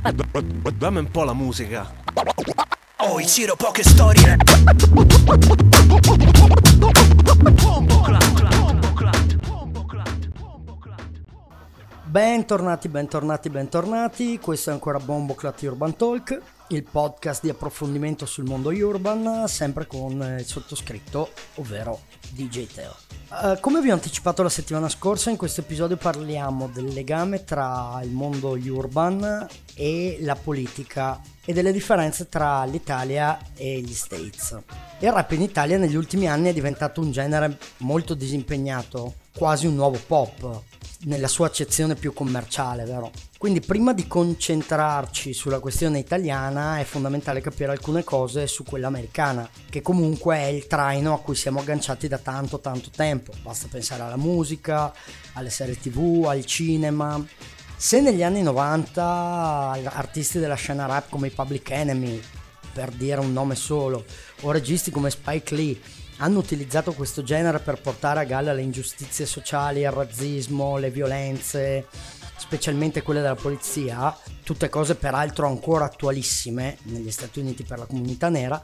Dammi un po' la musica. Oh, Ciro, poche storie. Bentornati, bentornati, bentornati. Questo è ancora Bombo Clat Urban Talk, il podcast di approfondimento sul mondo urban, sempre con il sottoscritto, ovvero DJ Teo. Uh, come vi ho anticipato la settimana scorsa, in questo episodio parliamo del legame tra il mondo urban e la politica e delle differenze tra l'Italia e gli States. Il rap in Italia negli ultimi anni è diventato un genere molto disimpegnato, quasi un nuovo pop, nella sua accezione più commerciale, vero? Quindi prima di concentrarci sulla questione italiana è fondamentale capire alcune cose su quella americana, che comunque è il traino a cui siamo agganciati da tanto tanto tempo. Basta pensare alla musica, alle serie tv, al cinema. Se negli anni 90 artisti della scena rap come i Public Enemy, per dire un nome solo, o registi come Spike Lee hanno utilizzato questo genere per portare a galla le ingiustizie sociali, il razzismo, le violenze, specialmente quelle della polizia, tutte cose peraltro ancora attualissime negli Stati Uniti per la comunità nera,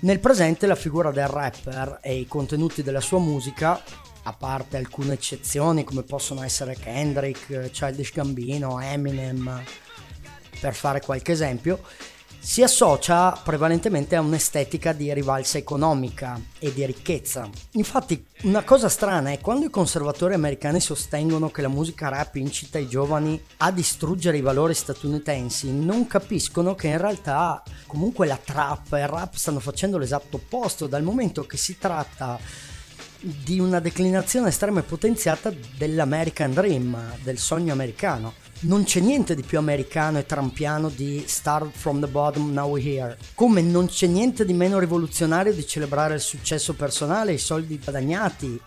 nel presente la figura del rapper e i contenuti della sua musica, a parte alcune eccezioni come possono essere Kendrick, Childish Gambino, Eminem, per fare qualche esempio, si associa prevalentemente a un'estetica di rivalsa economica e di ricchezza. Infatti, una cosa strana è quando i conservatori americani sostengono che la musica rap incita i giovani a distruggere i valori statunitensi, non capiscono che in realtà comunque la trap e il rap stanno facendo l'esatto opposto, dal momento che si tratta di una declinazione estrema e potenziata dell'American Dream, del sogno americano non c'è niente di più americano e trampiano di Start from the bottom, now we're here. Come non c'è niente di meno rivoluzionario di celebrare il successo personale, i soldi guadagnati.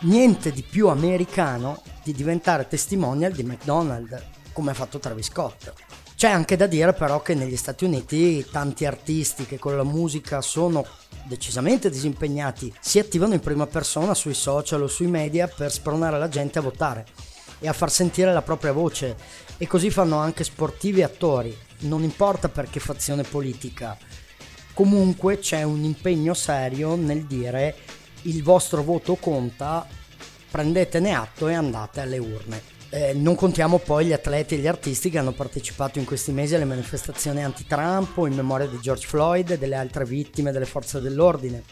Niente di più americano di diventare testimonial di McDonald's, come ha fatto Travis Scott. C'è anche da dire però che negli Stati Uniti tanti artisti che con la musica sono decisamente disimpegnati si attivano in prima persona sui social o sui media per spronare la gente a votare e a far sentire la propria voce e così fanno anche sportivi e attori, non importa per che fazione politica. Comunque c'è un impegno serio nel dire il vostro voto conta, prendetene atto e andate alle urne. Eh, non contiamo poi gli atleti e gli artisti che hanno partecipato in questi mesi alle manifestazioni anti-Trump in memoria di George Floyd e delle altre vittime delle forze dell'ordine.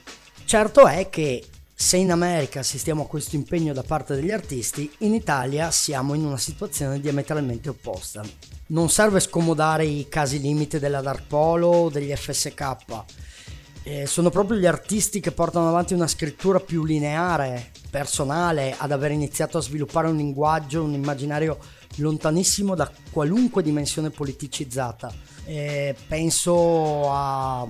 Certo è che se in America assistiamo a questo impegno da parte degli artisti, in Italia siamo in una situazione diametralmente opposta. Non serve scomodare i casi limite della Dark Polo o degli FSK. Eh, sono proprio gli artisti che portano avanti una scrittura più lineare, personale, ad aver iniziato a sviluppare un linguaggio, un immaginario lontanissimo da qualunque dimensione politicizzata. Eh, penso a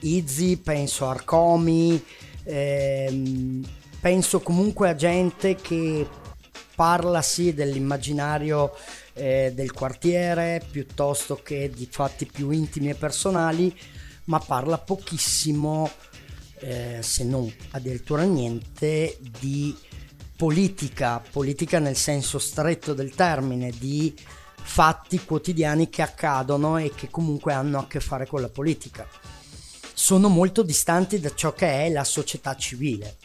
Izzy, penso a Arcomi, Ehm, penso comunque a gente che parla sì dell'immaginario eh, del quartiere piuttosto che di fatti più intimi e personali, ma parla pochissimo, eh, se non addirittura niente, di politica, politica nel senso stretto del termine, di fatti quotidiani che accadono e che comunque hanno a che fare con la politica. Sono molto distanti da ciò che è la società civile.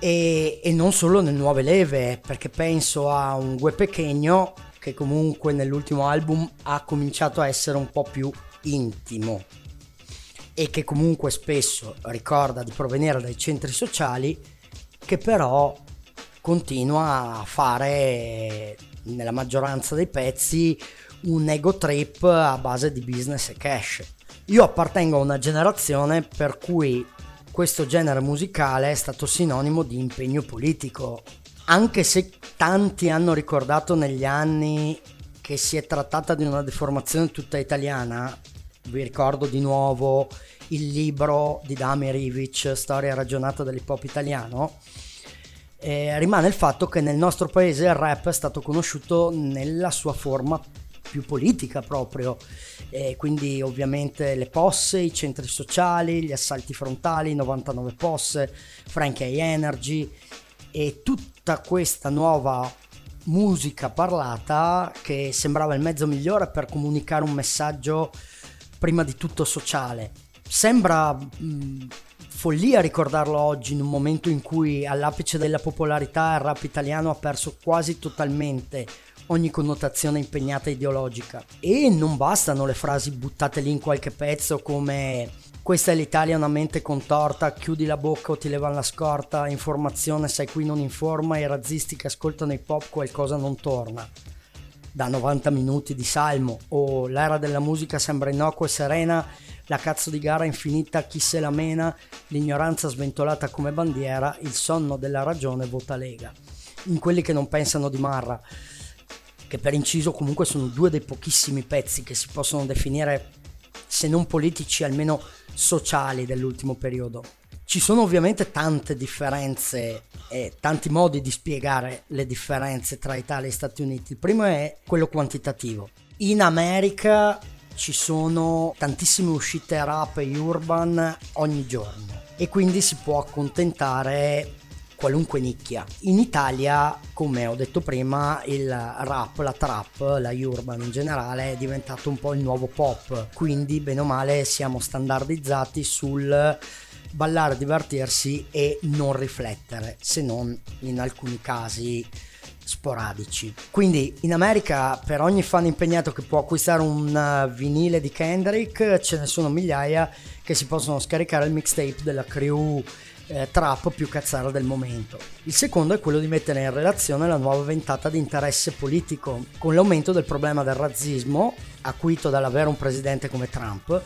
E, e non solo nelle nuove leve, perché penso a un Gue Pechegno che comunque nell'ultimo album ha cominciato a essere un po' più intimo e che comunque spesso ricorda di provenire dai centri sociali, che però continua a fare nella maggioranza dei pezzi un ego trip a base di business e cash. Io appartengo a una generazione per cui questo genere musicale è stato sinonimo di impegno politico, anche se tanti hanno ricordato negli anni che si è trattata di una deformazione tutta italiana, vi ricordo di nuovo il libro di Dami Rivic, Storia ragionata dell'hip hop italiano, eh, rimane il fatto che nel nostro paese il rap è stato conosciuto nella sua forma più politica proprio, e quindi ovviamente le posse, i centri sociali, gli assalti frontali, 99 posse, Frankie Energy e tutta questa nuova musica parlata che sembrava il mezzo migliore per comunicare un messaggio prima di tutto sociale. Sembra mh, follia ricordarlo oggi in un momento in cui all'apice della popolarità il rap italiano ha perso quasi totalmente ogni connotazione impegnata ideologica. E non bastano le frasi buttate lì in qualche pezzo come questa è l'Italia, una mente contorta, chiudi la bocca o ti levano la scorta, informazione, sai qui non informa, i razzisti che ascoltano hip hop qualcosa non torna. Da 90 minuti di salmo o l'era della musica sembra innocua e serena, la cazzo di gara infinita, chi se la mena, l'ignoranza sventolata come bandiera, il sonno della ragione vota Lega. In quelli che non pensano di Marra, che per inciso comunque sono due dei pochissimi pezzi che si possono definire, se non politici, almeno sociali dell'ultimo periodo. Ci sono ovviamente tante differenze e tanti modi di spiegare le differenze tra Italia e Stati Uniti. Il primo è quello quantitativo. In America ci sono tantissime uscite rap e urban ogni giorno e quindi si può accontentare qualunque nicchia. In Italia, come ho detto prima, il rap, la trap, la urban in generale è diventato un po' il nuovo pop, quindi bene o male siamo standardizzati sul ballare, divertirsi e non riflettere, se non in alcuni casi sporadici. Quindi in America per ogni fan impegnato che può acquistare un vinile di Kendrick ce ne sono migliaia che si possono scaricare il mixtape della crew eh, trap più cazzara del momento. Il secondo è quello di mettere in relazione la nuova ventata di interesse politico con l'aumento del problema del razzismo, acuito dall'avere un presidente come Trump,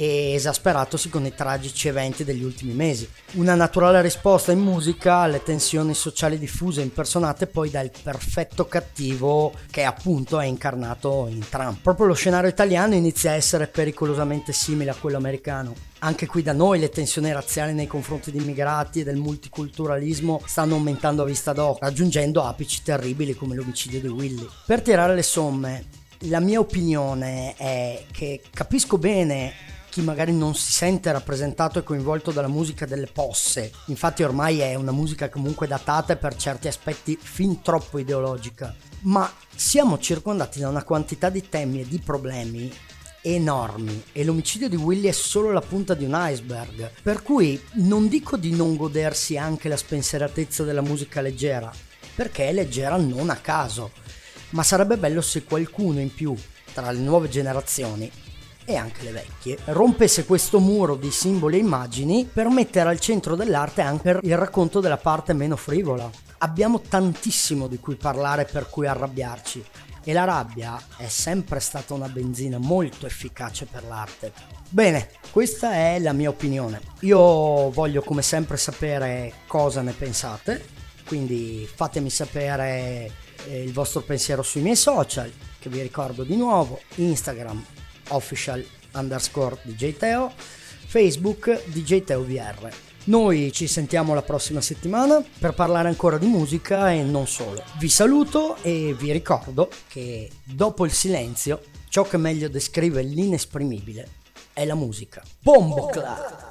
e esasperatosi con i tragici eventi degli ultimi mesi. Una naturale risposta in musica alle tensioni sociali diffuse impersonate poi dal perfetto cattivo che appunto è incarnato in Trump. Proprio lo scenario italiano inizia a essere pericolosamente simile a quello americano. Anche qui da noi le tensioni razziali nei confronti di immigrati e del multiculturalismo stanno aumentando a vista d'occhio, raggiungendo apici terribili come l'omicidio di Willy. Per tirare le somme, la mia opinione è che capisco bene chi magari non si sente rappresentato e coinvolto dalla musica delle posse. Infatti ormai è una musica comunque datata e per certi aspetti fin troppo ideologica. Ma siamo circondati da una quantità di temi e di problemi enormi e l'omicidio di Willy è solo la punta di un iceberg. Per cui non dico di non godersi anche la spensieratezza della musica leggera, perché è leggera non a caso, ma sarebbe bello se qualcuno in più tra le nuove generazioni e anche le vecchie, rompesse questo muro di simboli e immagini per mettere al centro dell'arte anche il racconto della parte meno frivola. Abbiamo tantissimo di cui parlare per cui arrabbiarci e la rabbia è sempre stata una benzina molto efficace per l'arte. Bene, questa è la mia opinione. Io voglio come sempre sapere cosa ne pensate, quindi fatemi sapere eh, il vostro pensiero sui miei social, che vi ricordo di nuovo, Instagram, official underscore DJ Teo, Facebook DJ Teo VR. Noi ci sentiamo la prossima settimana per parlare ancora di musica e non solo. Vi saluto e vi ricordo che dopo il silenzio ciò che meglio descrive l'inesprimibile è la musica. Bombo Club!